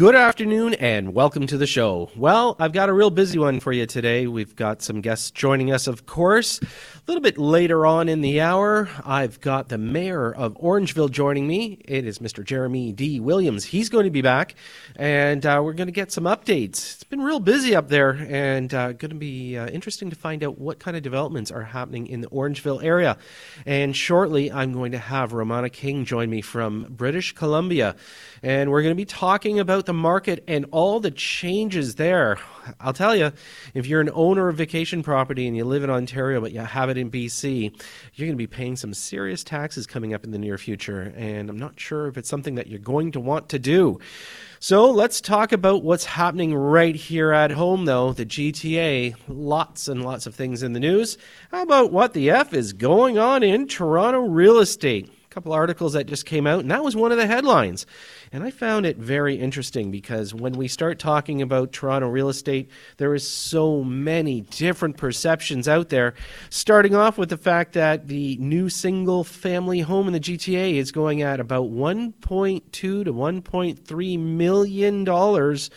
Good afternoon and welcome to the show. Well, I've got a real busy one for you today. We've got some guests joining us, of course. A little bit later on in the hour, I've got the mayor of Orangeville joining me. It is Mr. Jeremy D. Williams. He's going to be back, and uh, we're going to get some updates. It's been real busy up there, and uh, going to be uh, interesting to find out what kind of developments are happening in the Orangeville area. And shortly, I'm going to have Romana King join me from British Columbia, and we're going to be talking about the market and all the changes there. I'll tell you, if you're an owner of vacation property and you live in Ontario but you have it in BC, you're going to be paying some serious taxes coming up in the near future. And I'm not sure if it's something that you're going to want to do. So let's talk about what's happening right here at home, though. The GTA, lots and lots of things in the news. How about what the F is going on in Toronto real estate? A couple articles that just came out, and that was one of the headlines. And I found it very interesting because when we start talking about Toronto real estate, there is so many different perceptions out there. Starting off with the fact that the new single family home in the GTA is going at about 1.2 to 1.3 million dollars.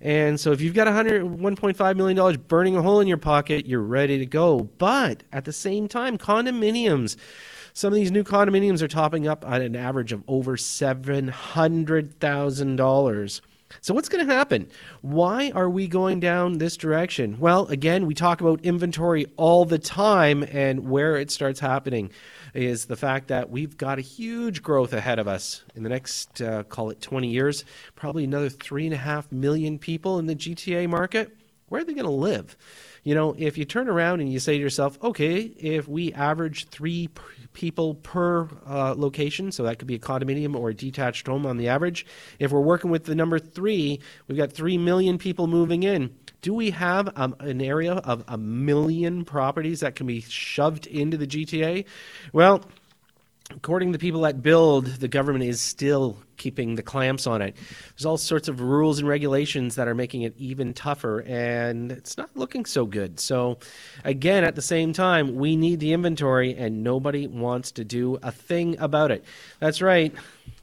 And so if you've got 100 1.5 million dollars burning a hole in your pocket, you're ready to go. But at the same time, condominiums some of these new condominiums are topping up at an average of over $700,000. So, what's going to happen? Why are we going down this direction? Well, again, we talk about inventory all the time, and where it starts happening is the fact that we've got a huge growth ahead of us in the next, uh, call it 20 years, probably another three and a half million people in the GTA market. Where are they going to live? You know, if you turn around and you say to yourself, okay, if we average three people per uh, location, so that could be a condominium or a detached home on the average. If we're working with the number three, we've got three million people moving in. Do we have um, an area of a million properties that can be shoved into the GTA? Well, according to people that build, the government is still keeping the clamps on it. There's all sorts of rules and regulations that are making it even tougher, and it's not looking so good. So, again, at the same time, we need the inventory, and nobody wants to do a thing about it. That's right.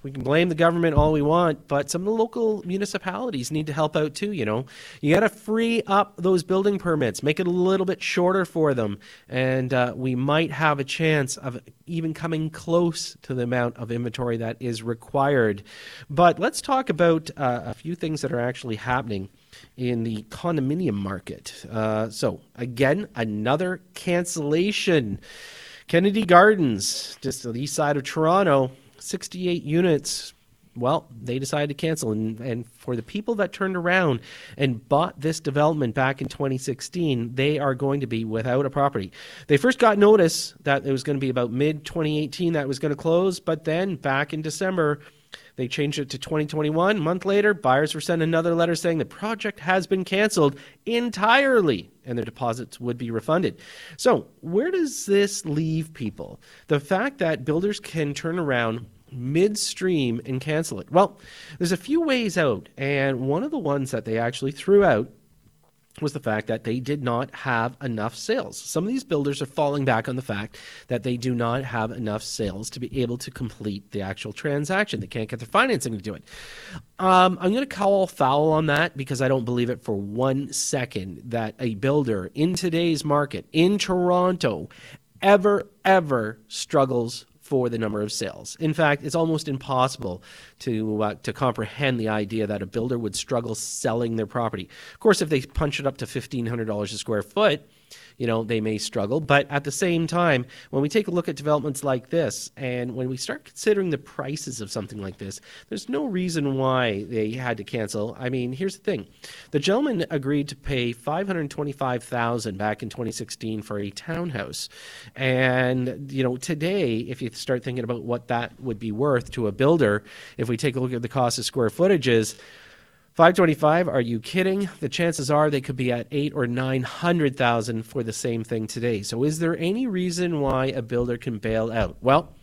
We can blame the government all we want, but some of the local municipalities need to help out too. You know, you got to free up those building permits, make it a little bit shorter for them, and uh, we might have a chance of even coming close to the amount of inventory that is required. But let's talk about uh, a few things that are actually happening in the condominium market. Uh, so, again, another cancellation. Kennedy Gardens, just to the east side of Toronto, 68 units well, they decided to cancel. And, and, for the people that turned around and bought this development back in 2016, they are going to be without a property. They first got notice that it was going to be about mid 2018 that was going to close, but then back in December, they changed it to 2021. A month later, buyers were sent another letter saying the project has been canceled entirely and their deposits would be refunded. So, where does this leave people? The fact that builders can turn around midstream and cancel it. Well, there's a few ways out, and one of the ones that they actually threw out was the fact that they did not have enough sales. Some of these builders are falling back on the fact that they do not have enough sales to be able to complete the actual transaction. They can't get their financing to do it. Um, I'm going to call foul on that because I don't believe it for one second that a builder in today's market in Toronto ever, ever struggles for the number of sales. In fact, it's almost impossible to uh, to comprehend the idea that a builder would struggle selling their property. Of course, if they punch it up to fifteen hundred dollars a square foot, you know, they may struggle. But at the same time, when we take a look at developments like this, and when we start considering the prices of something like this, there's no reason why they had to cancel. I mean, here's the thing: the gentleman agreed to pay five hundred twenty-five thousand back in 2016 for a townhouse, and you know, today, if you start thinking about what that would be worth to a builder, if we take a look at the cost of square footages 525, are you kidding? The chances are they could be at 8 or 900,000 for the same thing today. So is there any reason why a builder can bail out? Well,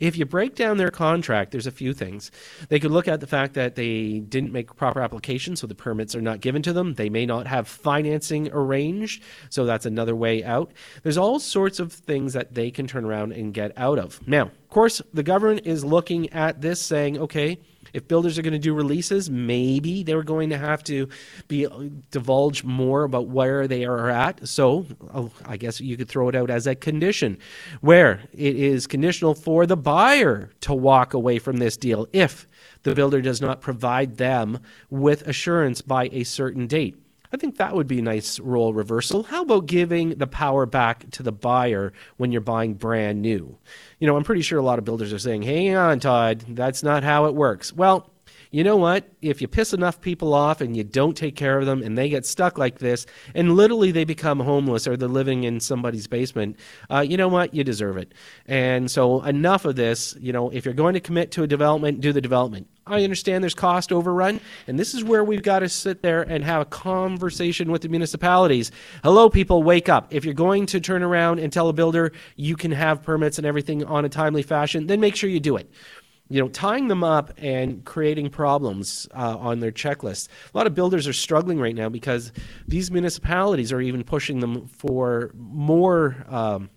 If you break down their contract, there's a few things. They could look at the fact that they didn't make proper application, so the permits are not given to them. They may not have financing arranged, so that's another way out. There's all sorts of things that they can turn around and get out of. Now, of course, the government is looking at this saying, okay, if builders are going to do releases, maybe they're going to have to be uh, divulge more about where they are at. So oh, I guess you could throw it out as a condition, where it is conditional for the buyer to walk away from this deal if the builder does not provide them with assurance by a certain date. I think that would be a nice role reversal. How about giving the power back to the buyer when you're buying brand new? You know, I'm pretty sure a lot of builders are saying, hang on, Todd, that's not how it works. Well, you know what? If you piss enough people off and you don't take care of them and they get stuck like this and literally they become homeless or they're living in somebody's basement, uh, you know what? You deserve it. And so, enough of this. You know, if you're going to commit to a development, do the development. I understand there's cost overrun, and this is where we've got to sit there and have a conversation with the municipalities. Hello, people, wake up. If you're going to turn around and tell a builder you can have permits and everything on a timely fashion, then make sure you do it you know, tying them up and creating problems uh, on their checklist. A lot of builders are struggling right now because these municipalities are even pushing them for more um,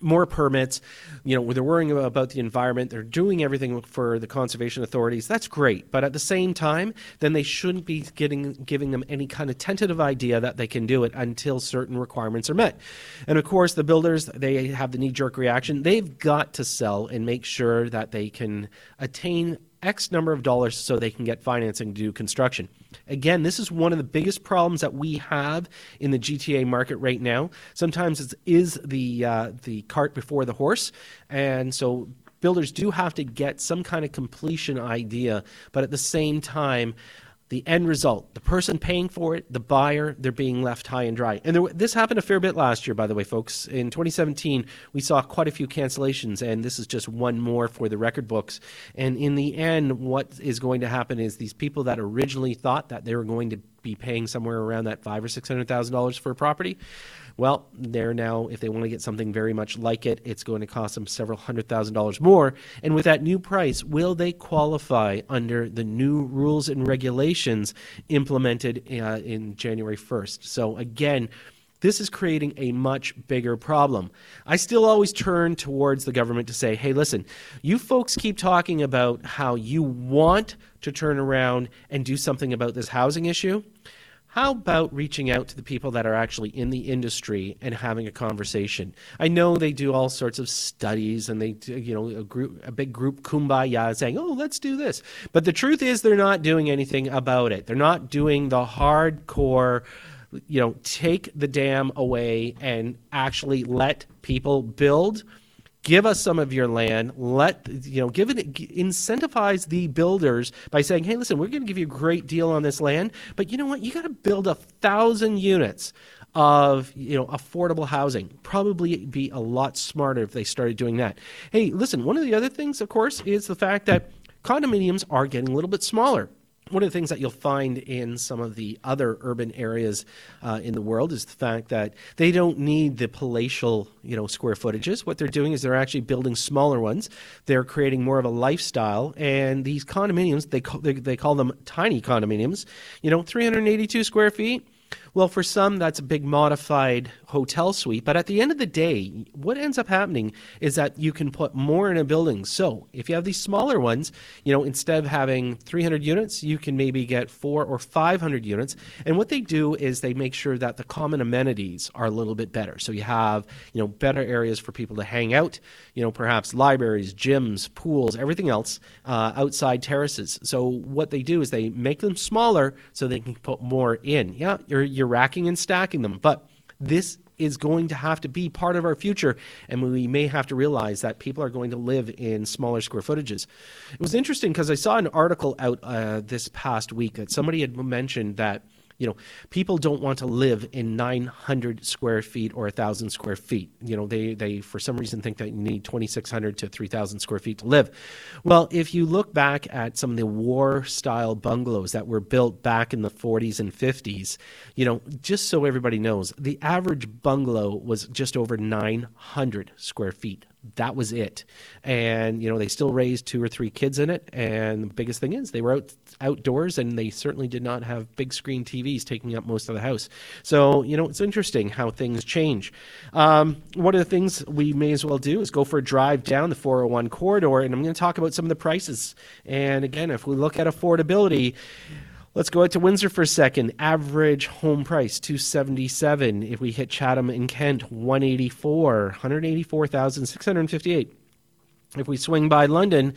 more permits. You know, they're worrying about the environment. They're doing everything for the conservation authorities. That's great, but at the same time, then they shouldn't be getting giving them any kind of tentative idea that they can do it until certain requirements are met. And of course, the builders they have the knee jerk reaction. They've got to sell and make sure that they can attain X number of dollars so they can get financing to do construction. Again, this is one of the biggest problems that we have in the GTA market right now. Sometimes it is the uh, the cart before the horse, and so builders do have to get some kind of completion idea, but at the same time the end result, the person paying for it, the buyer, they're being left high and dry. And there, this happened a fair bit last year, by the way, folks. In 2017, we saw quite a few cancellations, and this is just one more for the record books. And in the end, what is going to happen is these people that originally thought that they were going to be paying somewhere around that five or six hundred thousand dollars for a property, well, they're now, if they want to get something very much like it, it's going to cost them several hundred thousand dollars more. And with that new price, will they qualify under the new rules and regulations implemented uh, in January 1st? So, again, this is creating a much bigger problem. I still always turn towards the government to say, hey, listen, you folks keep talking about how you want to turn around and do something about this housing issue. How about reaching out to the people that are actually in the industry and having a conversation? I know they do all sorts of studies and they, do, you know, a group, a big group kumbaya saying, "Oh, let's do this," but the truth is they're not doing anything about it. They're not doing the hardcore, you know, take the dam away and actually let people build give us some of your land let you know give it incentivize the builders by saying hey listen we're going to give you a great deal on this land but you know what? You got to build a thousand units of you know affordable housing. Probably be a lot smarter if they started doing that. Hey listen one of the other things of course is the fact that condominiums are getting a little bit smaller one of the things that you'll find in some of the other urban areas uh, in the world is the fact that they don't need the palatial, you know, square footages. What they're doing is they're actually building smaller ones. They're creating more of a lifestyle, and these condominiums they call, they, they call them tiny condominiums. You know, 382 square feet well, for some, that's a big modified hotel suite. But at the end of the day, what ends up happening is that you can put more in a building. So if you have these smaller ones, you know, instead of having 300 units, you can maybe get four or 500 units. And what they do is they make sure that the common amenities are a little bit better. So you have, you know, better areas for people to hang out, you know, perhaps libraries, gyms, pools, everything else, uh, outside terraces. So what they do is they make them smaller so they can put more in. Yeah, you're, you're you're racking and stacking them. But this is going to have to be part of our future, and we may have to realize that people are going to live in smaller square footages. It was interesting because I saw an article out uh, this past week that somebody had mentioned that you know, people don't want to live in 900 square feet or 1,000 square feet. You know, they, they for some reason think that you need 2,600 to 3,000 square feet to live. Well, if you look back at some of the war style bungalows that were built back in the 40s and 50s, you know, just so everybody knows, the average bungalow was just over 900 square feet that was it. And, you know, they still raised two or three kids in it. And the biggest thing is they were out outdoors and they certainly did not have big screen TVs taking up most of the house. So, you know, it's interesting how things change. Um, one of the things we may as well do is go for a drive down the 401 corridor. And I'm going to talk about some of the prices. And again, if we look at affordability, Let's go out to Windsor for a second. Average home price 277. If we hit Chatham in Kent 184, 184,658. If we swing by London,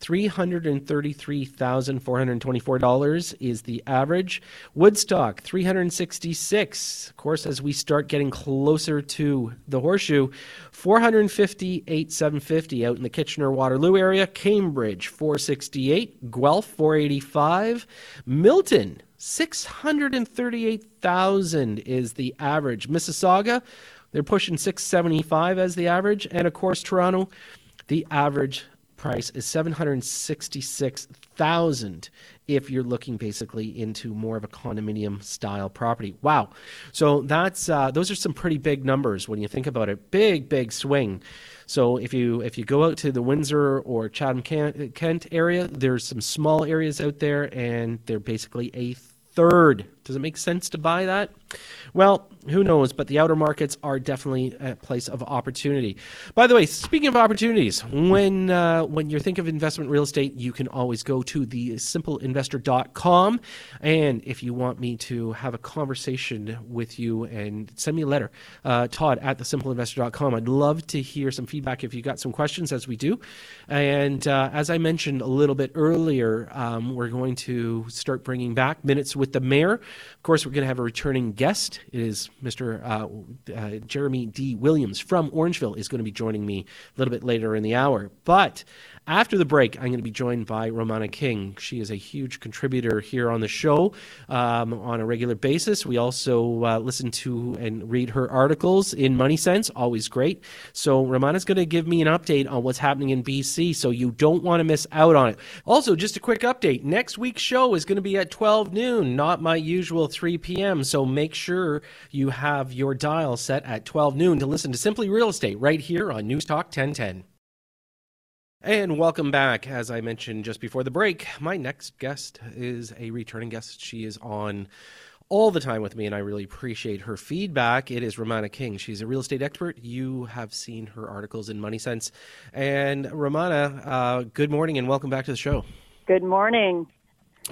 $333,424 is the average. Woodstock, 366. Of course, as we start getting closer to the horseshoe, 458,750 out in the Kitchener Waterloo area. Cambridge, 468. Guelph, 485. Milton, 638,000 is the average. Mississauga, they're pushing 675 as the average. And of course, Toronto, the average price is 766,000 if you're looking basically into more of a condominium style property. Wow. So that's uh, those are some pretty big numbers when you think about it. Big big swing. So if you if you go out to the Windsor or Chatham Kent area, there's some small areas out there and they're basically a third. Does it make sense to buy that? Well, who knows? But the outer markets are definitely a place of opportunity. By the way, speaking of opportunities, when uh, when you think of investment real estate, you can always go to the simpleinvestor.com. And if you want me to have a conversation with you and send me a letter, uh, Todd at the simpleinvestor.com. I'd love to hear some feedback if you got some questions, as we do. And uh, as I mentioned a little bit earlier, um, we're going to start bringing back minutes with the mayor. Of course, we're going to have a returning guest. It is Mr. Uh, uh, Jeremy D. Williams from Orangeville is going to be joining me a little bit later in the hour. But after the break, I'm going to be joined by Romana King. She is a huge contributor here on the show um, on a regular basis. We also uh, listen to and read her articles in Money Sense, always great. So Romana's going to give me an update on what's happening in BC, so you don't want to miss out on it. Also, just a quick update: next week's show is going to be at 12 noon, not my usual 3 p.m. So make sure you have your dial set at 12 noon to listen to Simply Real Estate right here on News Talk 1010. And welcome back. As I mentioned just before the break, my next guest is a returning guest. She is on all the time with me, and I really appreciate her feedback. It is Romana King. She's a real estate expert. You have seen her articles in Money Sense. And Romana, uh, good morning and welcome back to the show. Good morning.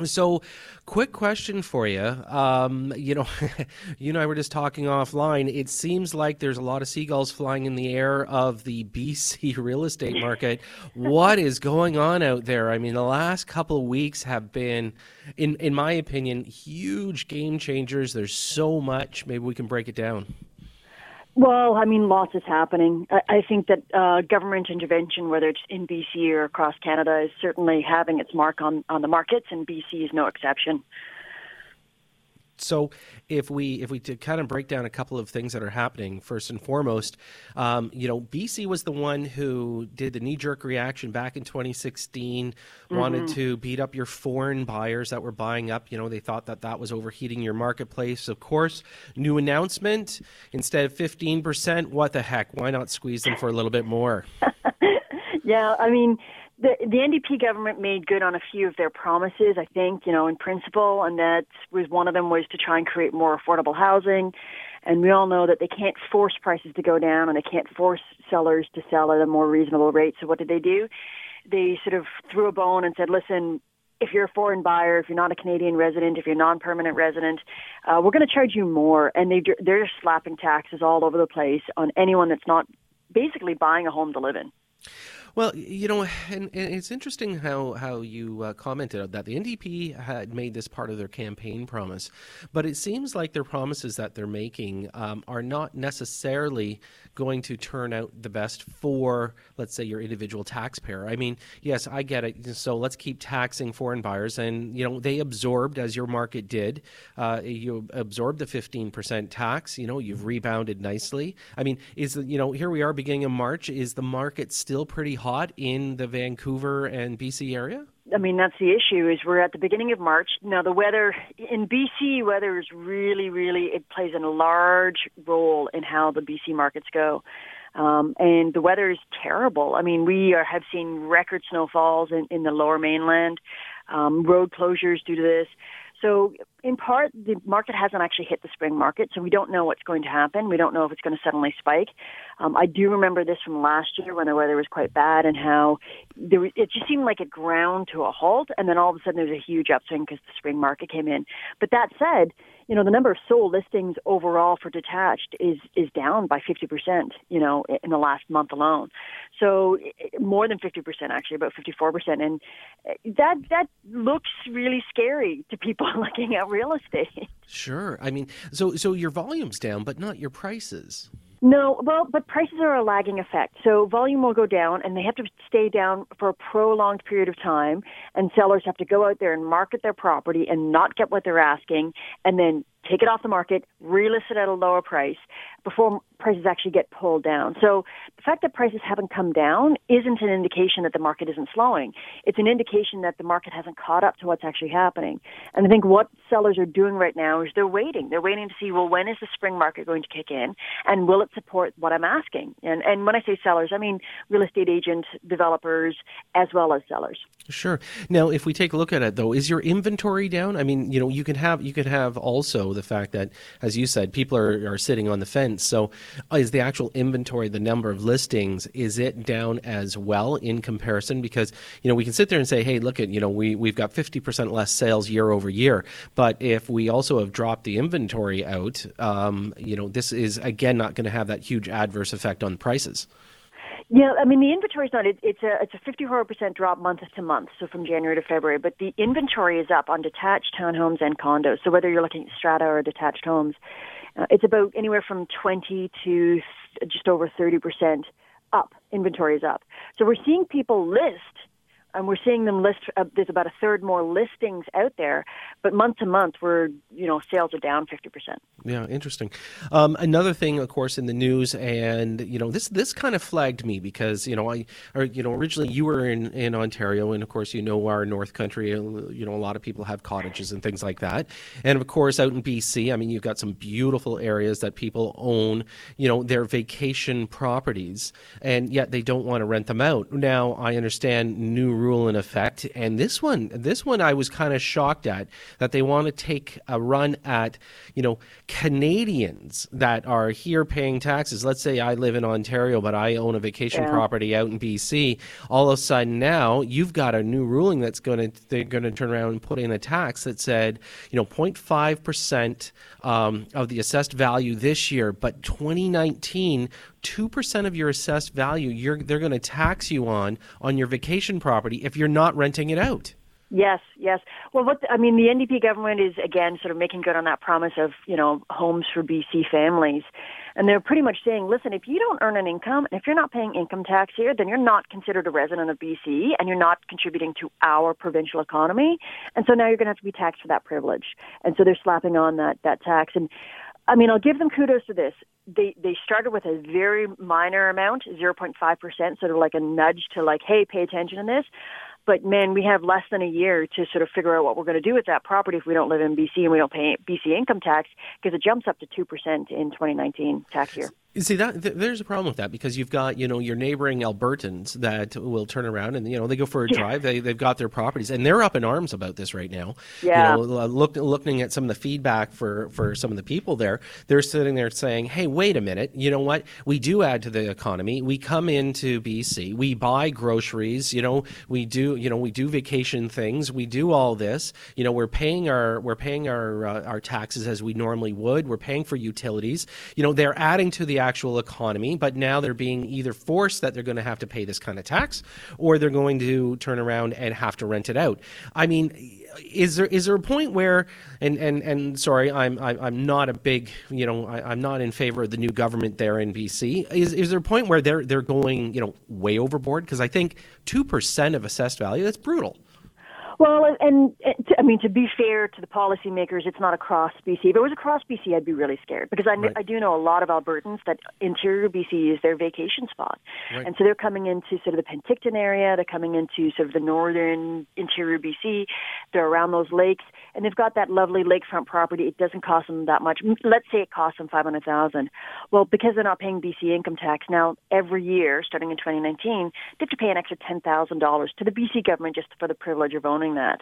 So, quick question for you. Um, you know, you and I were just talking offline. It seems like there's a lot of seagulls flying in the air of the BC real estate market. what is going on out there? I mean, the last couple of weeks have been, in in my opinion, huge game changers. There's so much. Maybe we can break it down. Well, I mean, lots is happening. I, I think that uh, government intervention, whether it's in BC or across Canada, is certainly having its mark on, on the markets, and BC is no exception. So, if we if we kind of break down a couple of things that are happening, first and foremost, um, you know, BC was the one who did the knee jerk reaction back in 2016, mm-hmm. wanted to beat up your foreign buyers that were buying up. You know, they thought that that was overheating your marketplace. Of course, new announcement instead of 15%. What the heck? Why not squeeze them for a little bit more? yeah, I mean the the NDP government made good on a few of their promises, I think, you know, in principle, and that was one of them was to try and create more affordable housing. And we all know that they can't force prices to go down and they can't force sellers to sell at a more reasonable rate. So what did they do? They sort of threw a bone and said, listen, if you're a foreign buyer, if you're not a Canadian resident, if you're non-permanent resident, uh, we're going to charge you more. And they they're slapping taxes all over the place on anyone that's not basically buying a home to live in. Well, you know, and, and it's interesting how how you uh, commented on that the NDP had made this part of their campaign promise, but it seems like their promises that they're making um, are not necessarily going to turn out the best for, let's say, your individual taxpayer. I mean, yes, I get it. So let's keep taxing foreign buyers, and you know, they absorbed as your market did. Uh, you absorbed the fifteen percent tax. You know, you've rebounded nicely. I mean, is you know, here we are beginning of March. Is the market still pretty hot in the Vancouver and BC area? I mean, that's the issue. Is we're at the beginning of March now. The weather in BC, weather is really, really it plays a large role in how the BC markets go. Um, and the weather is terrible. I mean, we are, have seen record snowfalls in, in the lower mainland, um, road closures due to this. So, in part, the market hasn't actually hit the spring market, so we don't know what's going to happen. We don't know if it's going to suddenly spike. Um, I do remember this from last year when the weather was quite bad and how there was, it just seemed like it ground to a halt, and then all of a sudden there was a huge upswing because the spring market came in. But that said, you know, the number of sold listings overall for detached is is down by 50%, you know, in the last month alone. So more than 50% actually, about 54%. And uh, that that looks really scary to people looking at real estate. Sure. I mean, so so your volume's down, but not your prices. No, well, but prices are a lagging effect. So volume will go down, and they have to stay down for a prolonged period of time. And sellers have to go out there and market their property and not get what they're asking, and then take it off the market, relist it at a lower price before prices actually get pulled down. So the fact that prices haven't come down isn't an indication that the market isn't slowing. It's an indication that the market hasn't caught up to what's actually happening. And I think what sellers are doing right now is they're waiting. They're waiting to see, well, when is the spring market going to kick in and will it support what I'm asking? And and when I say sellers, I mean real estate agents, developers, as well as sellers. Sure. Now, if we take a look at it though, is your inventory down? I mean, you know, you can have you could have also the fact that, as you said, people are, are sitting on the fence. So, uh, is the actual inventory, the number of listings, is it down as well in comparison? Because you know we can sit there and say, hey, look at you know we we've got fifty percent less sales year over year, but if we also have dropped the inventory out, um, you know this is again not going to have that huge adverse effect on prices. Yeah, I mean the inventory is not. It, it's a it's a 54 percent drop month to month, so from January to February. But the inventory is up on detached townhomes and condos. So whether you're looking at strata or detached homes, uh, it's about anywhere from 20 to just over 30 percent up. Inventory is up. So we're seeing people list and we're seeing them list. Uh, there's about a third more listings out there, but month to month, we're you know sales are down fifty percent. Yeah, interesting. Um, another thing, of course, in the news, and you know this this kind of flagged me because you know I or you know originally you were in in Ontario, and of course you know our North Country. Uh, you know a lot of people have cottages and things like that, and of course out in BC, I mean you've got some beautiful areas that people own. You know their vacation properties, and yet they don't want to rent them out. Now I understand new rule in effect. And this one, this one, I was kind of shocked at that they want to take a run at, you know, Canadians that are here paying taxes. Let's say I live in Ontario, but I own a vacation yeah. property out in BC. All of a sudden now you've got a new ruling that's going to they're going to turn around and put in a tax that said, you know, 0.5 percent um, of the assessed value this year, but 2019 2% of your assessed value they're going to tax you on on your vacation property if you're not renting it out. Yes, yes. Well, what the, I mean, the NDP government is again sort of making good on that promise of you know homes for BC families, and they're pretty much saying, listen, if you don't earn an income, and if you're not paying income tax here, then you're not considered a resident of BC, and you're not contributing to our provincial economy, and so now you're going to have to be taxed for that privilege, and so they're slapping on that that tax, and I mean, I'll give them kudos to this. They they started with a very minor amount, 0.5 percent, sort of like a nudge to like, hey, pay attention to this. But man, we have less than a year to sort of figure out what we're going to do with that property if we don't live in BC and we don't pay BC income tax because it jumps up to 2% in 2019 tax year. You see that th- there's a problem with that because you've got you know your neighboring Albertans that will turn around and you know they go for a drive they they've got their properties and they're up in arms about this right now. Yeah. You know, look, looking at some of the feedback for for some of the people there, they're sitting there saying, "Hey, wait a minute. You know what? We do add to the economy. We come into BC. We buy groceries. You know, we do you know we do vacation things. We do all this. You know, we're paying our we're paying our uh, our taxes as we normally would. We're paying for utilities. You know, they're adding to the actual economy, but now they're being either forced that they're going to have to pay this kind of tax or they're going to turn around and have to rent it out. I mean, is there is there a point where and and and sorry I'm I'm not a big you know I, am not in favor of the new government there in BC is is there a point where they're they're going you know way overboard? Because I think two percent of assessed value that's brutal well, and, and to, I mean, to be fair to the policymakers, it's not across BC. If it was across BC, I'd be really scared because I, right. I do know a lot of Albertans that interior BC is their vacation spot. Right. And so they're coming into sort of the Penticton area, they're coming into sort of the northern interior BC, they're around those lakes, and they've got that lovely lakefront property. It doesn't cost them that much. Let's say it costs them five hundred thousand. Well, because they're not paying BC income tax now, every year starting in 2019, they have to pay an extra ten thousand dollars to the BC government just for the privilege of owning that.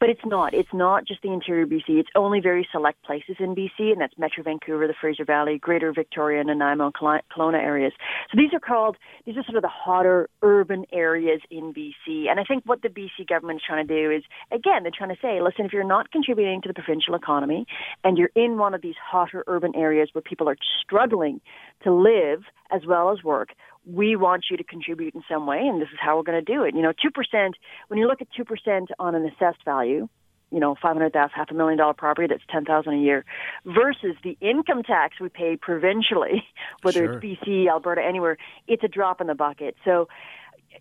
But it's not. It's not just the interior BC. It's only very select places in BC, and that's Metro Vancouver, the Fraser Valley, Greater Victoria, Nanaimo, and Kelowna areas. So these are called, these are sort of the hotter urban areas in BC. And I think what the BC government is trying to do is, again, they're trying to say, listen, if you're not contributing to the provincial economy and you're in one of these hotter urban areas where people are struggling to live as well as work, we want you to contribute in some way, and this is how we're going to do it. You know, 2%, when you look at 2% on an assessed value, you know, 500,000, half a million dollar property, that's 10,000 a year, versus the income tax we pay provincially, whether sure. it's BC, Alberta, anywhere, it's a drop in the bucket. So,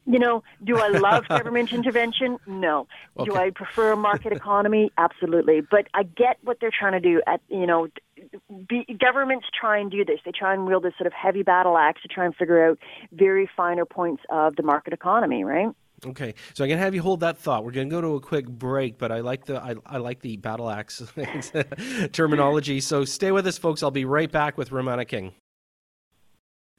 you know, do I love government intervention? No. Okay. Do I prefer a market economy? Absolutely. But I get what they're trying to do. At you know, be, governments try and do this. They try and wield this sort of heavy battle axe to try and figure out very finer points of the market economy, right? Okay, so I'm gonna have you hold that thought. We're gonna go to a quick break, but I like the I, I like the battle axe terminology. So stay with us, folks. I'll be right back with Romana King.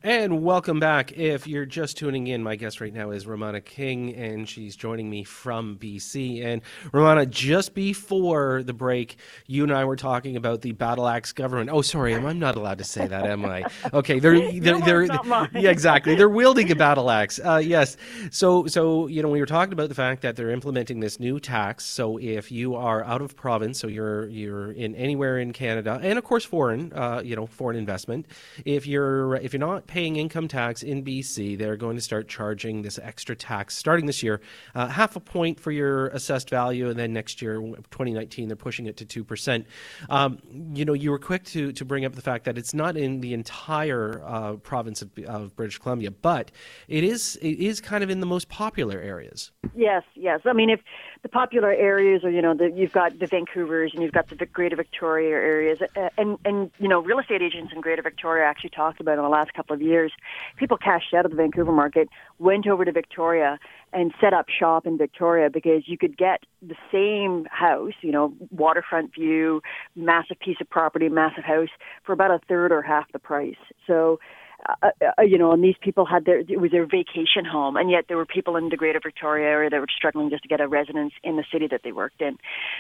And welcome back. If you're just tuning in, my guest right now is Romana King, and she's joining me from BC. And Romana, just before the break, you and I were talking about the battle axe government. Oh, sorry, I'm not allowed to say that, am I? Okay, they're they're, no, they're yeah, exactly. They're wielding a battle axe. Uh, yes. So so you know we were talking about the fact that they're implementing this new tax. So if you are out of province, so you're you're in anywhere in Canada, and of course foreign, uh, you know, foreign investment. If you're if you're not paying income tax in BC, they're going to start charging this extra tax starting this year, uh, half a point for your assessed value, and then next year, 2019, they're pushing it to 2%. Um, you know, you were quick to, to bring up the fact that it's not in the entire uh, province of, of, British Columbia, but it is it is kind of in the most popular areas. Yes, yes. I mean, if the popular areas are, you know, the, you've got the Vancouvers and you've got the Greater Victoria areas, uh, and and you know, real estate agents in Greater Victoria actually talked about in the last couple of years. People cashed out of the Vancouver market, went over to Victoria, and set up shop in Victoria because you could get the same house, you know, waterfront view, massive piece of property, massive house for about a third or half the price. So uh, uh, you know, and these people had their it was their vacation home, and yet there were people in the Greater Victoria area that were struggling just to get a residence in the city that they worked in.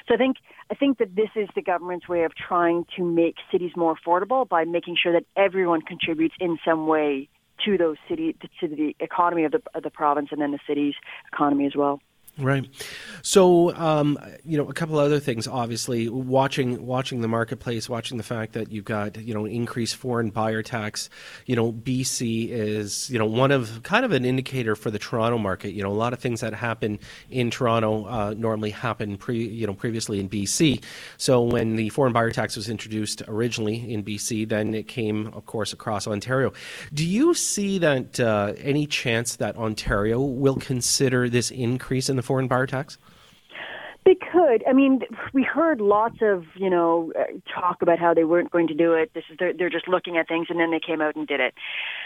So I think I think that this is the government's way of trying to make cities more affordable by making sure that everyone contributes in some way to those city to the economy of the of the province and then the city's economy as well. Right. So, um, you know, a couple other things. Obviously, watching watching the marketplace, watching the fact that you've got you know increased foreign buyer tax. You know, BC is you know one of kind of an indicator for the Toronto market. You know, a lot of things that happen in Toronto uh, normally happen pre you know previously in BC. So when the foreign buyer tax was introduced originally in BC, then it came, of course, across Ontario. Do you see that uh, any chance that Ontario will consider this increase in the foreign buyer tax? They could. I mean, we heard lots of you know talk about how they weren't going to do it. This is they're, they're just looking at things, and then they came out and did it.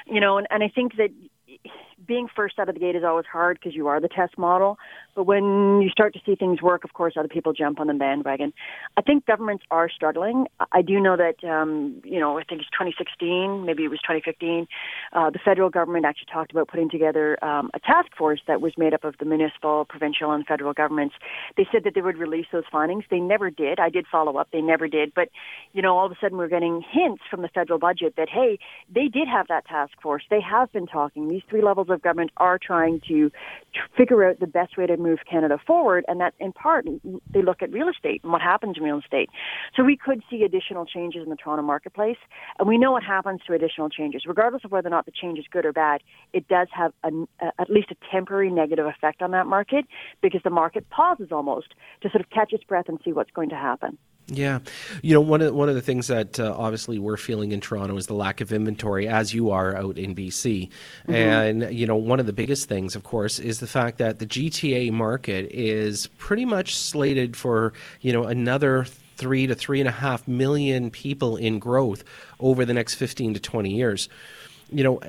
You know, and, and I think that being first out of the gate is always hard because you are the test model. But when you start to see things work, of course, other people jump on the bandwagon. I think governments are struggling. I do know that, um, you know, I think it's 2016, maybe it was 2015, uh, the federal government actually talked about putting together um, a task force that was made up of the municipal, provincial, and federal governments. They said that they would release those findings. They never did. I did follow up. They never did. But, you know, all of a sudden we're getting hints from the federal budget that, hey, they did have that task force. They have been talking. These three levels of government are trying to figure out the best way to move Canada forward, and that in part they look at real estate and what happens in real estate. So we could see additional changes in the Toronto marketplace, and we know what happens to additional changes, regardless of whether or not the change is good or bad. It does have a, a, at least a temporary negative effect on that market because the market pauses almost to sort of catch its breath and see what's going to happen. Yeah, you know one of one of the things that uh, obviously we're feeling in Toronto is the lack of inventory, as you are out in BC, mm-hmm. and you know one of the biggest things, of course, is the fact that the GTA market is pretty much slated for you know another three to three and a half million people in growth over the next fifteen to twenty years. You know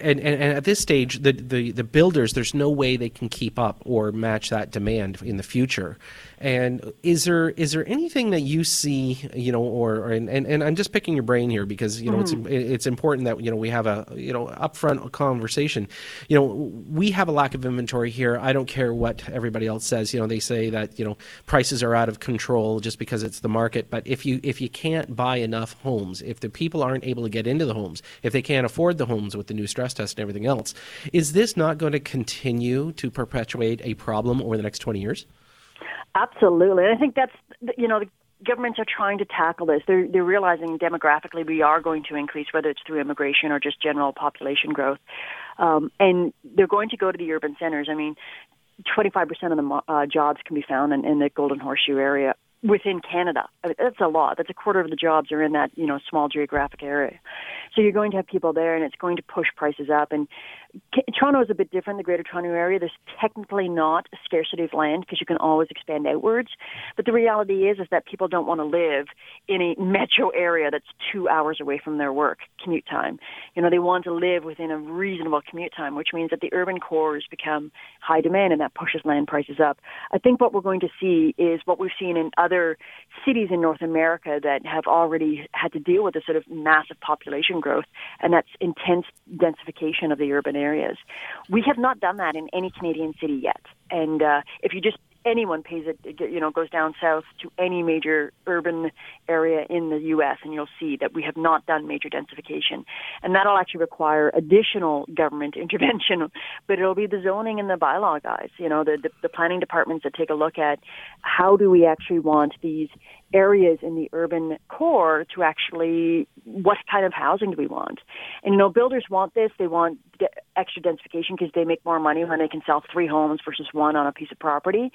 and, and, and, at this stage, the, the, the builders, there's no way they can keep up or match that demand in the future. And is there is there anything that you see, you know, or, or and, and, and I'm just picking your brain here because you know mm-hmm. it's it's important that you know we have a you know upfront conversation. You know, we have a lack of inventory here. I don't care what everybody else says. You know, they say that you know prices are out of control just because it's the market. But if you if you can't buy enough homes, if the people aren't able to get into the homes, if they can't afford the homes with the new stress test and everything else, is this not going to continue to perpetuate a problem over the next 20 years? Absolutely. And I think that's, you know, the governments are trying to tackle this. They're, they're realizing demographically we are going to increase, whether it's through immigration or just general population growth. Um, and they're going to go to the urban centers. I mean, 25% of the uh, jobs can be found in, in the Golden Horseshoe area within Canada. I mean, that's a lot. That's a quarter of the jobs are in that you know small geographic area. So you're going to have people there, and it's going to push prices up. And Toronto is a bit different, the Greater Toronto Area. There's technically not a scarcity of land because you can always expand outwards. But the reality is, is that people don't want to live in a metro area that's two hours away from their work commute time. You know, they want to live within a reasonable commute time, which means that the urban cores become high demand and that pushes land prices up. I think what we're going to see is what we've seen in other cities in North America that have already had to deal with a sort of massive population growth, and that's intense densification of the urban areas. We have not done that in any Canadian city yet. And uh, if you just anyone pays it, you know, goes down south to any major urban area in the U.S., and you'll see that we have not done major densification. And that'll actually require additional government intervention, but it'll be the zoning and the bylaw guys, you know, the, the, the planning departments that take a look at how do we actually want these areas in the urban core to actually what kind of housing do we want? And you know, builders want this. They want extra densification because they make more money when they can sell three homes versus one on a piece of property.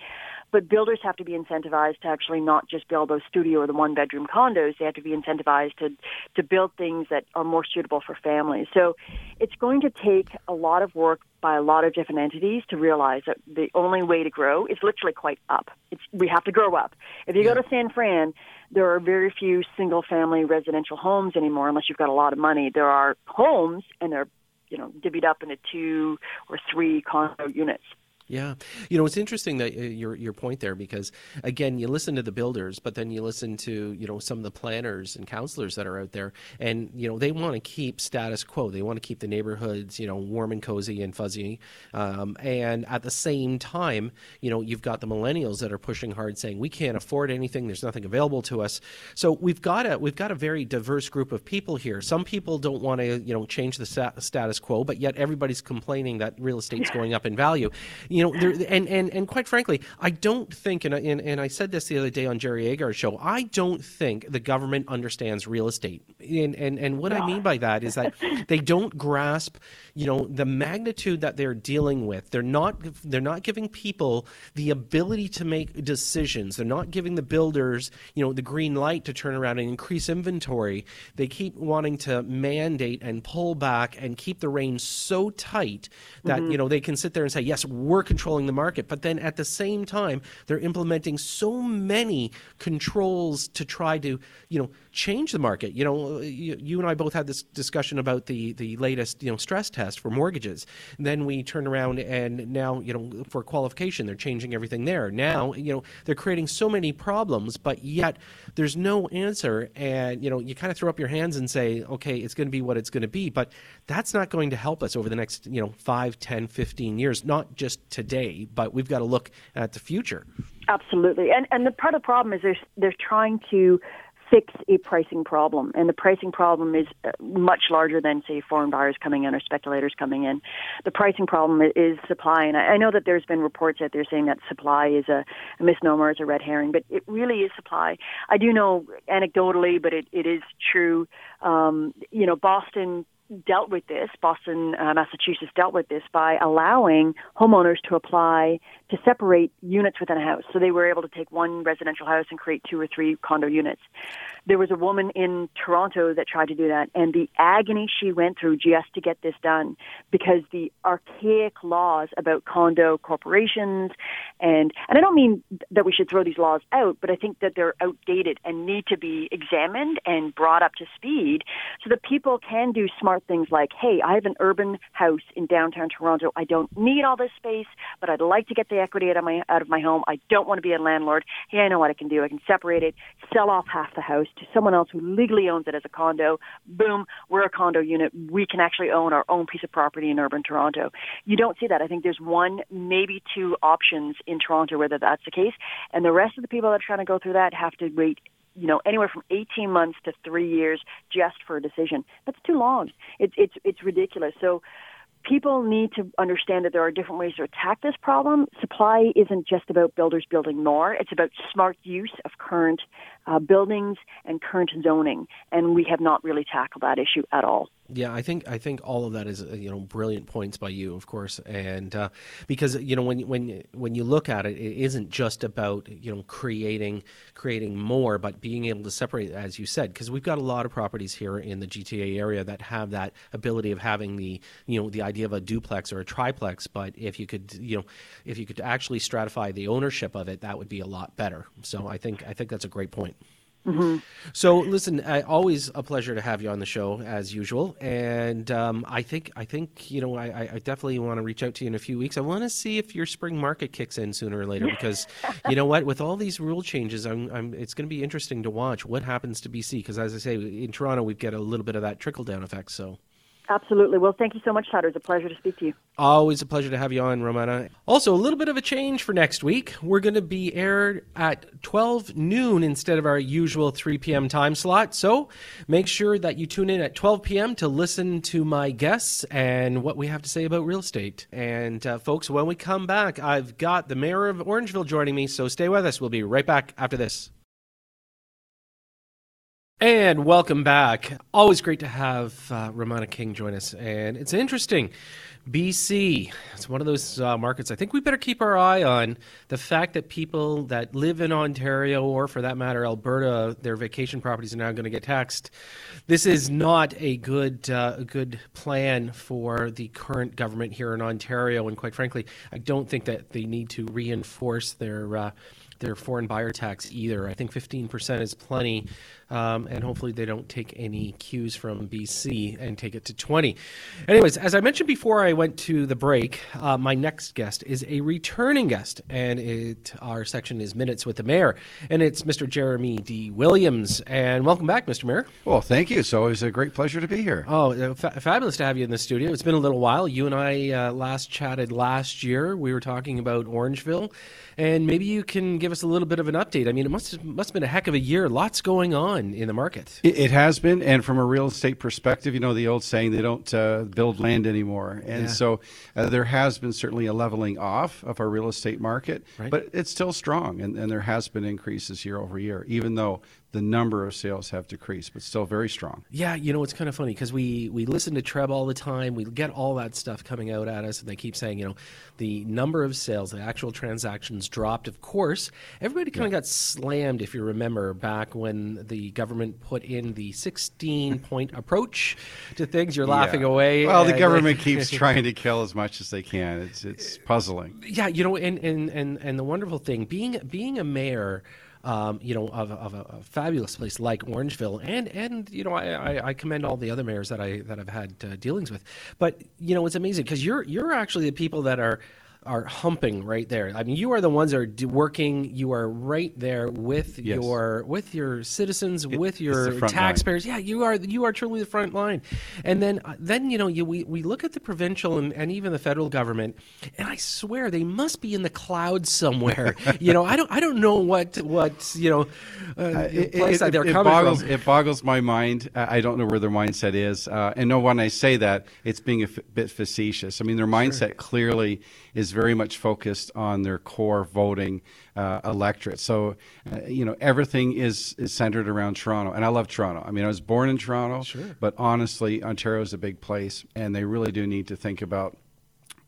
But builders have to be incentivized to actually not just build those studio or the one bedroom condos. They have to be incentivized to to build things that are more suitable for families. So it's going to take a lot of work by a lot of different entities to realize that the only way to grow is literally quite up. It's, we have to grow up. If you yeah. go to San Fran, there are very few single family residential homes anymore unless you've got a lot of money. There are homes and they're, you know, divvied up into two or three condo units. Yeah, you know it's interesting that uh, your your point there because again you listen to the builders, but then you listen to you know some of the planners and councilors that are out there, and you know they want to keep status quo. They want to keep the neighborhoods you know warm and cozy and fuzzy, um, and at the same time, you know you've got the millennials that are pushing hard, saying we can't afford anything. There's nothing available to us. So we've got a we've got a very diverse group of people here. Some people don't want to you know change the status quo, but yet everybody's complaining that real estate's going up in value you know, there, and, and, and quite frankly, I don't think, and, and, and I said this the other day on Jerry Agar's show, I don't think the government understands real estate. And, and, and what I mean by that is that they don't grasp, you know, the magnitude that they're dealing with. They're not, they're not giving people the ability to make decisions. They're not giving the builders, you know, the green light to turn around and increase inventory. They keep wanting to mandate and pull back and keep the reins so tight that, mm-hmm. you know, they can sit there and say, yes, we're controlling the market. But then at the same time, they're implementing so many controls to try to, you know, change the market. You know, you, you and I both had this discussion about the the latest, you know, stress test for mortgages. And then we turn around and now, you know, for qualification, they're changing everything there. Now, you know, they're creating so many problems, but yet there's no answer. And, you know, you kind of throw up your hands and say, okay, it's going to be what it's going to be. But that's not going to help us over the next, you know, 5, 10, 15 years, not just today, but we've got to look at the future. Absolutely, and and the part of the problem is they're they're trying to fix a pricing problem, and the pricing problem is uh, much larger than say foreign buyers coming in or speculators coming in. The pricing problem is supply, and I know that there's been reports out there saying that supply is a, a misnomer, it's a red herring, but it really is supply. I do know anecdotally, but it, it is true. Um, you know, Boston dealt with this, Boston, uh, Massachusetts dealt with this by allowing homeowners to apply to separate units within a house. So they were able to take one residential house and create two or three condo units. There was a woman in Toronto that tried to do that, and the agony she went through just to get this done because the archaic laws about condo corporations and and I don't mean that we should throw these laws out, but I think that they're outdated and need to be examined and brought up to speed so that people can do smart things like, hey, I have an urban house in downtown Toronto. I don't need all this space, but I'd like to get the equity out of my out of my home. I don't want to be a landlord. Hey, I know what I can do. I can separate it, sell off half the house to someone else who legally owns it as a condo. Boom, we're a condo unit. We can actually own our own piece of property in urban Toronto. You don't see that. I think there's one, maybe two options in Toronto whether that's the case, and the rest of the people that are trying to go through that have to wait you know anywhere from 18 months to 3 years just for a decision that's too long it's it's it's ridiculous so people need to understand that there are different ways to attack this problem. Supply isn't just about builders building more, it's about smart use of current uh, buildings and current zoning. And we have not really tackled that issue at all. Yeah, I think I think all of that is you know brilliant points by you, of course, and uh, because you know when when when you look at it, it isn't just about you know creating creating more, but being able to separate, as you said, because we've got a lot of properties here in the GTA area that have that ability of having the you know the idea of a duplex or a triplex, but if you could you know if you could actually stratify the ownership of it, that would be a lot better. So I think I think that's a great point. Mm-hmm. So, listen, uh, always a pleasure to have you on the show as usual, and um, I think I think you know I, I definitely want to reach out to you in a few weeks. I want to see if your spring market kicks in sooner or later because you know what, with all these rule changes, I'm, I'm it's going to be interesting to watch what happens to BC because as I say, in Toronto we've got a little bit of that trickle down effect. So. Absolutely. Well, thank you so much, Todd. It was a pleasure to speak to you. Always a pleasure to have you on, Romana. Also, a little bit of a change for next week. We're going to be aired at 12 noon instead of our usual 3 p.m. time slot. So make sure that you tune in at 12 p.m. to listen to my guests and what we have to say about real estate. And, uh, folks, when we come back, I've got the mayor of Orangeville joining me. So stay with us. We'll be right back after this. And welcome back. Always great to have uh, Romana King join us. And it's interesting. BC, it's one of those uh, markets I think we better keep our eye on. The fact that people that live in Ontario, or for that matter, Alberta, their vacation properties are now going to get taxed. This is not a good, uh, a good plan for the current government here in Ontario. And quite frankly, I don't think that they need to reinforce their uh, their foreign buyer tax either. I think 15% is plenty, um, and hopefully they don't take any cues from BC and take it to 20. Anyways, as I mentioned before, I went to the break. Uh, my next guest is a returning guest, and it our section is minutes with the mayor, and it's Mr. Jeremy D. Williams. And welcome back, Mr. Mayor. Well, thank you. It's always a great pleasure to be here. Oh, uh, fa- fabulous to have you in the studio. It's been a little while. You and I uh, last chatted last year. We were talking about Orangeville, and maybe you can give us a little bit of an update. I mean, it must must have been a heck of a year. Lots going on in the market. It, it has been, and from a real estate perspective, you know the old saying they don't uh, build land anymore, and yeah. so uh, there has been certainly a leveling off of our real estate market, right. but it's still strong, and, and there has been increases year over year, even though the number of sales have decreased, but still very strong. Yeah, you know it's kind of funny because we we listen to TREB all the time. We get all that stuff coming out at us, and they keep saying, you know, the number of sales, the actual transactions dropped. Of course, everybody kind yeah. of got slammed, if you remember, back when the government put in the 16 point approach to things. You're laughing yeah. away. Well, the government keeps trying to kill as much as they can. It's it's puzzling. Yeah, you know, and and and, and the wonderful thing being being a mayor um, you know, of, of a, a, fabulous place like Orangeville, and and you know, I, I, commend all the other mayors that I that I've had uh, dealings with. But you know, it's amazing because you're you're actually the people that are are humping right there. I mean, you are the ones that are working. You are right there with yes. your with your citizens, it, with your taxpayers. Line. Yeah, you are you are truly the front line. And then uh, then you know you, we we look at the provincial and, and even the federal government, and I swear they must be in the clouds somewhere. you know, I don't I don't know what what you know uh, uh, it, place it, they're it, coming boggles, from. It boggles my mind. I don't know where their mindset is. Uh, and no, when I say that, it's being a f- bit facetious. I mean, their mindset sure. clearly is very much focused on their core voting uh, electorate. So, uh, you know, everything is, is centered around Toronto. And I love Toronto. I mean, I was born in Toronto, sure. but honestly, Ontario is a big place, and they really do need to think about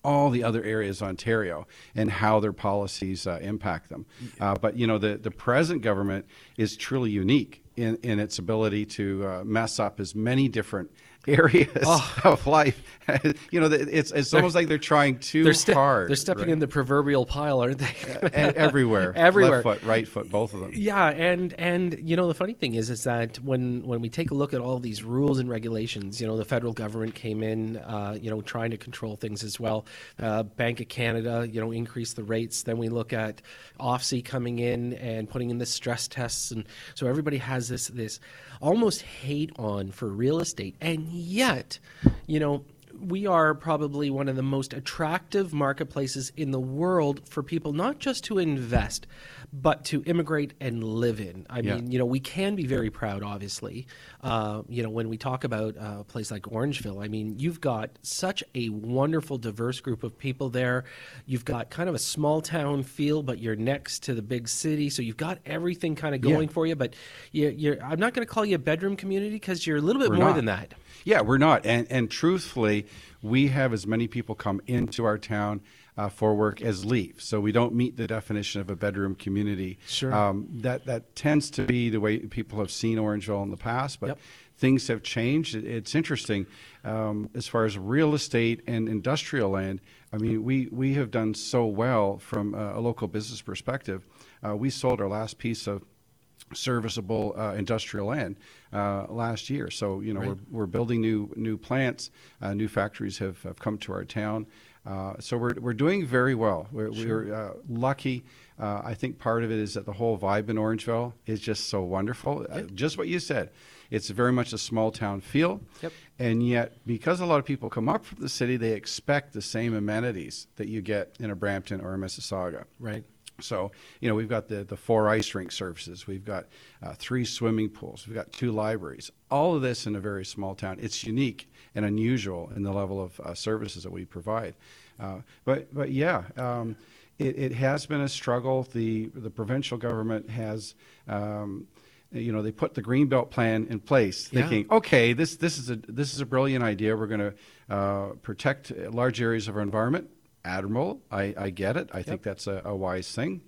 all the other areas of Ontario and how their policies uh, impact them. Uh, but you know, the the present government is truly unique in, in its ability to uh, mess up as many different areas oh. of life. you know, it's it's almost like they're trying too they're ste- hard. They're stepping right? in the proverbial pile, aren't they? everywhere, everywhere. Left foot, right foot, both of them. Yeah, and and you know the funny thing is is that when when we take a look at all these rules and regulations, you know the federal government came in, uh, you know, trying to control things as well. Uh, Bank of Canada, you know, increased the rates. Then we look at OSFI coming in and putting in the stress tests, and so everybody has this this almost hate on for real estate, and yet, you know, we are probably one of the most attractive marketplaces in the world for people not just to invest, but to immigrate and live in. I yeah. mean, you know, we can be very proud, obviously. Uh, you know, when we talk about uh, a place like Orangeville, I mean, you've got such a wonderful, diverse group of people there. You've got kind of a small town feel, but you're next to the big city, so you've got everything kind of going yeah. for you. But you, are I'm not going to call you a bedroom community because you're a little bit We're more not. than that. Yeah, we're not. And, and truthfully, we have as many people come into our town uh, for work as leave. So we don't meet the definition of a bedroom community. Sure. Um, that that tends to be the way people have seen Orangeville in the past, but. Yep. Things have changed. It's interesting um, as far as real estate and industrial land. I mean, we, we have done so well from a, a local business perspective. Uh, we sold our last piece of serviceable uh, industrial land uh, last year. So you know right. we're, we're building new new plants, uh, new factories have, have come to our town. Uh, so we're, we're doing very well. We're, sure. we're uh, lucky. Uh, I think part of it is that the whole vibe in Orangeville is just so wonderful. Uh, yep. just what you said. It's very much a small town feel. Yep. And yet, because a lot of people come up from the city, they expect the same amenities that you get in a Brampton or a Mississauga. Right. So, you know, we've got the, the four ice rink services, we've got uh, three swimming pools, we've got two libraries. All of this in a very small town. It's unique and unusual in the level of uh, services that we provide. Uh, but, but yeah, um, it, it, has been a struggle. The, the provincial government has. Um, you know, they put the greenbelt plan in place, thinking, yeah. okay, this this is a this is a brilliant idea. We're going to uh, protect large areas of our environment admirable. I, I get it. I yep. think that's a, a wise thing.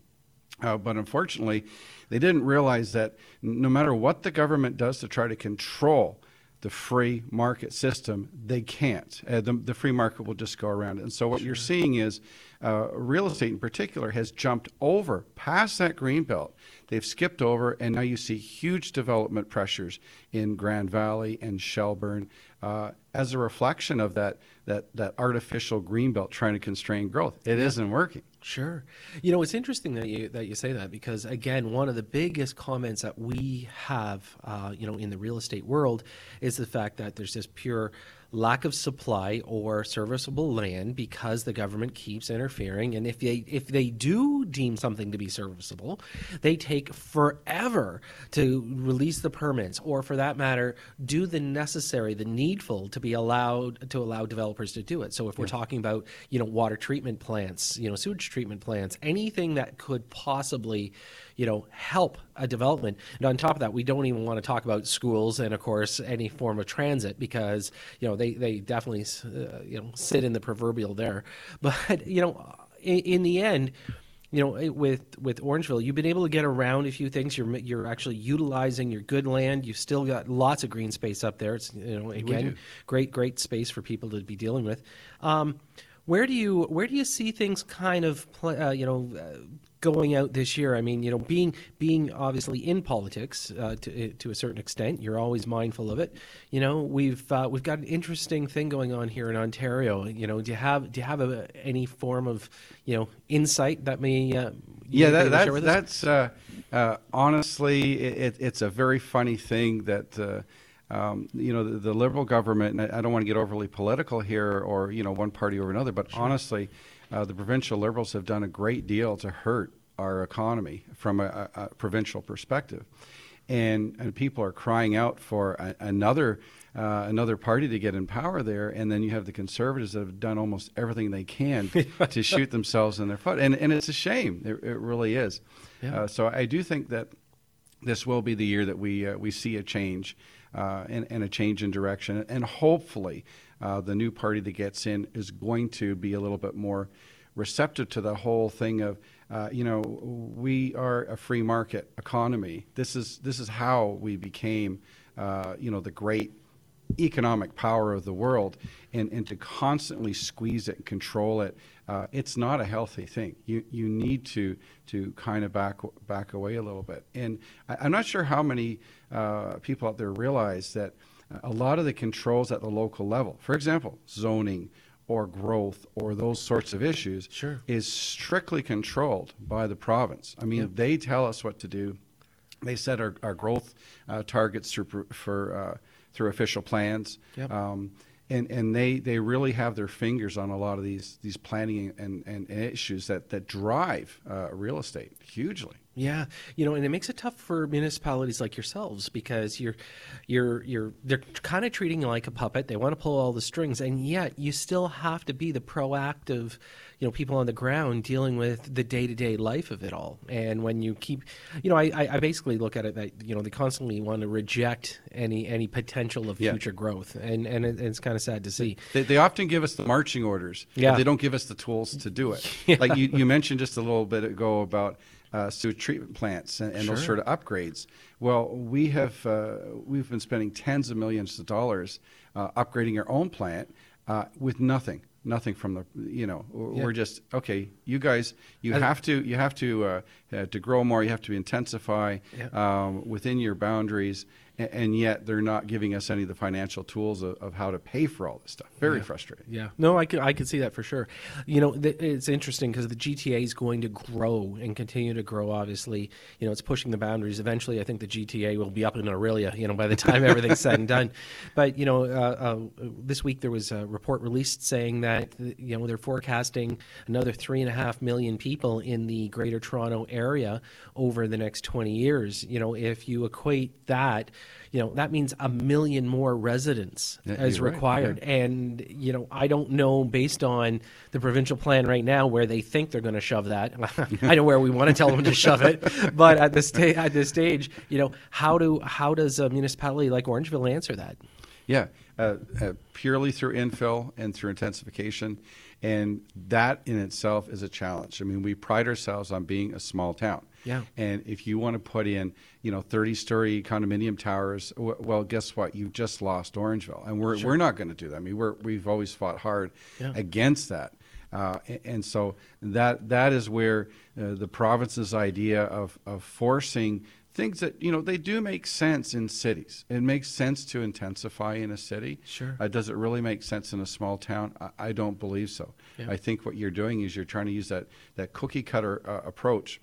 Uh, but unfortunately, they didn't realize that no matter what the government does to try to control the free market system, they can't. Uh, the, the, free market will just go around. And so what sure. you're seeing is uh, real estate in particular has jumped over past that green belt. They've skipped over, and now you see huge development pressures in Grand Valley and Shelburne uh, as a reflection of that, that, that artificial green belt trying to constrain growth. It yeah. not working. Sure. You know, it's interesting that you that you say that because again, one of the biggest comments that we have, uh, you know, in the real estate world is the fact that there's this pure lack of supply or serviceable land because the government keeps interfering. And if they if they do deem something to be serviceable, they take forever to release the permits, or for that matter, do the necessary, the needful to be allowed to allow developers to do it. So if we're talking about you know water treatment plants, you know sewage treatment plants, anything that could possibly you know, help a development. And on top of that, we don't even want to talk about schools and, of course, any form of transit because you know they they definitely uh, you know sit in the proverbial there. But you know, in, in the end you know, with with Orangeville, you've been able to get around a few things. You're you're actually utilizing your good land. You've still got lots of green space up there. It's you know again great great space for people to be dealing with. Um, where do you where do you see things kind of play, uh, you know uh, going out this year? I mean, you know, being being obviously in politics uh, to to a certain extent, you're always mindful of it. You know, we've uh, we've got an interesting thing going on here in Ontario. You know, do you have do you have a, any form of you know insight that may uh, yeah that, that that's uh, uh, honestly it, it's a very funny thing that. Uh, um, you know, the, the, liberal government, and I, I, don't want to get overly political here or, you know, one party over another, but sure. honestly, uh, the provincial liberals have done a great deal to hurt our economy from a, a, provincial perspective. And, and people are crying out for a, another uh, another party to get in power there, and then you have the conservatives that have done almost everything they can to shoot themselves in their foot, and and it's a shame. It, it really is. Yeah. Uh, so I do think that this will be the year that we uh, we see a change uh, and, and, a change in direction, and hopefully uh, the new party that gets in is going to be a little bit more receptive to the whole thing of uh, you know we are a free market economy. This is this is how we became uh, you know the great economic power of the world. And, and to constantly squeeze it and control it uh, it's not a healthy thing. You you need to to kind of back back away a little bit. And I, am not sure how many uh, people out there realize that a lot of the controls at the local level for example zoning or growth or those sorts of issues sure. is strictly controlled by the province i mean yep. they tell us what to do they set our, our growth uh, targets for, for uh, through official plans. Yep. Um, and and they, they really have their fingers on a lot of these these planning and, and, and issues that that drive uh, real estate hugely. Yeah, you know, and it makes it tough for municipalities like yourselves because you're, you're, you're, they're kind of treating you like a puppet. They want to pull all the strings, and yet you still have to be the proactive, you know, people on the ground dealing with the day to day life of it all. And when you keep, you know, I, I basically look at it that you know they constantly want to reject any any potential of yeah. future growth, and and it, it's kind of sad to see. They, they often give us the marching orders. Yeah, they don't give us the tools to do it. Yeah. Like you, you mentioned just a little bit ago about uh, sewage treatment plants and, and sure. those sort of upgrades. Well, we have uh, we've been spending tens of millions of dollars uh, upgrading our own plant uh, with nothing, nothing from the you know Yeah. we're just okay. You guys, you I- have to you have to uh, uh, to grow more. You have to intensify Yeah. um, within your boundaries. And yet, they're not giving us any of the financial tools of, of how to pay for all this stuff. Very Yeah. frustrating. Yeah, no, I could I could see that for sure. You know, th- it's interesting because the GTA is going to grow and continue to grow. Obviously, you know, it's pushing the boundaries. Eventually, I think the GTA will be up in Orillia. You know, by the time everything's said and done. But you know, uh, uh, this week there was a report released saying that you know they're forecasting another three and a half million people in the Greater Toronto area over the next twenty years. You know, if you equate that, you know, that means a million more residents Yeah, as you're right, required. And, you know, I don't know based on the provincial plan right now where they think they're going to shove that. I know where we want to tell them to shove it, but at this sta- at this stage, you know, how do how does a municipality like Orangeville answer that? Yeah, uh, uh, purely through infill and through intensification. And that in itself is a challenge. I mean, we pride ourselves on being a small town. Yeah. And if you want to put in, you know, 30 story condominium towers, w- well, guess what? You've just lost Orangeville. And we're, we're not going to do that. I mean, we're, we've always fought hard Yeah. against that. Uh, and so that that is where uh, the province's idea of, of forcing things that you know they do make sense in cities. It makes sense to intensify in a city. Sure. Uh, does it really make sense in a small town? I, I don't believe so. Yeah. I think what you're doing is you're trying to use that that cookie cutter uh, approach.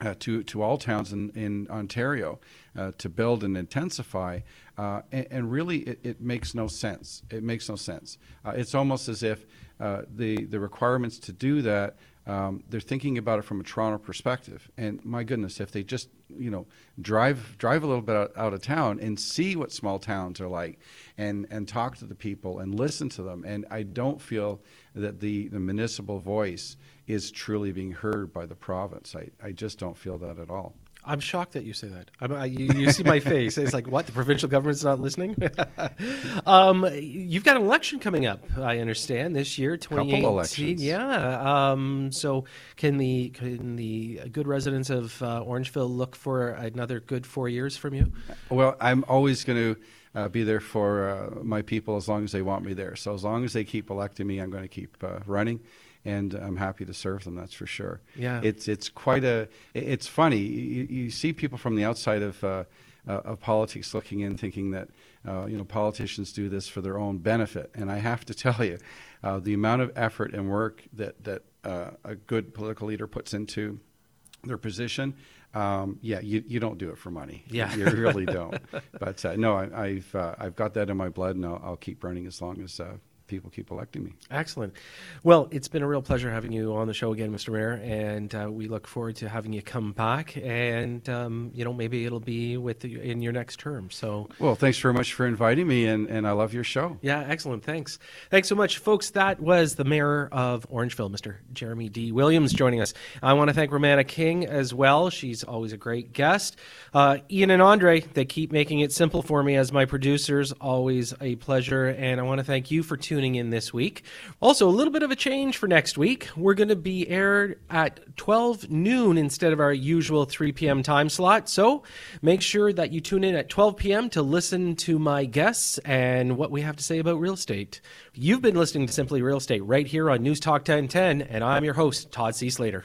Uh, to to all towns in in Ontario uh, to build and intensify, uh, and, and really it, it makes no sense. It makes no sense. Uh, it's almost as if uh, the the requirements to do that um, they're thinking about it from a Toronto perspective. And my goodness, if they just you know drive drive a little bit out, out of town and see what small towns are like, and and talk to the people and listen to them, and I don't feel that the the municipal voice is truly being heard by the province. I, I just don't feel that at all. I'm shocked that you say that. I, you, you see my face. It's like, what? The provincial government's not listening? um, you've got an election coming up, I understand, this year, 2018. elections. Yeah. Um, so can the can the good residents of uh, Orangeville look for another good four years from you? Well, I'm always going to uh, be there for uh, my people as long as they want me there. So as long as they keep electing me, I'm going to keep uh, running, and I'm happy to serve them. That's for sure. Yeah. it's it's quite a. It's funny. You, you see people from the outside of. Uh, uh, of politics looking in, thinking that uh, you know politicians do this for their own benefit, and I have to tell you, uh, the amount of effort and work that that uh, a good political leader puts into their position, um, yeah, you, you don't do it for money. Yeah. you really don't. But uh, no, I, I've uh, I've got that in my blood, and I'll, I'll keep running as long as uh, people keep electing me. Excellent. Well, it's been a real pleasure having you on the show again, Mr. Mayor, and uh, we look forward to having you come back. And um, you know, maybe it'll be with you in your next term. So, well, thanks very much for inviting me, and, and I love your show. Yeah, excellent. Thanks. Thanks so much, folks. That was the mayor of Orangeville, Mr. Jeremy D. Williams, joining us. I want to thank Romana King as well. She's always a great guest. Uh, Ian and Andre, they keep making it simple for me as my producers. Always a pleasure. And I want to thank you for tuning in this week. Also, a little bit of a change for next week. We're going to be aired at 12 noon instead of our usual 3 p.m. time slot. So make sure that you tune in at 12 p.m. to listen to my guests and what we have to say about real estate. You've been listening to Simply Real Estate right here on News Talk 1010, and I'm your host, Todd C. Slater.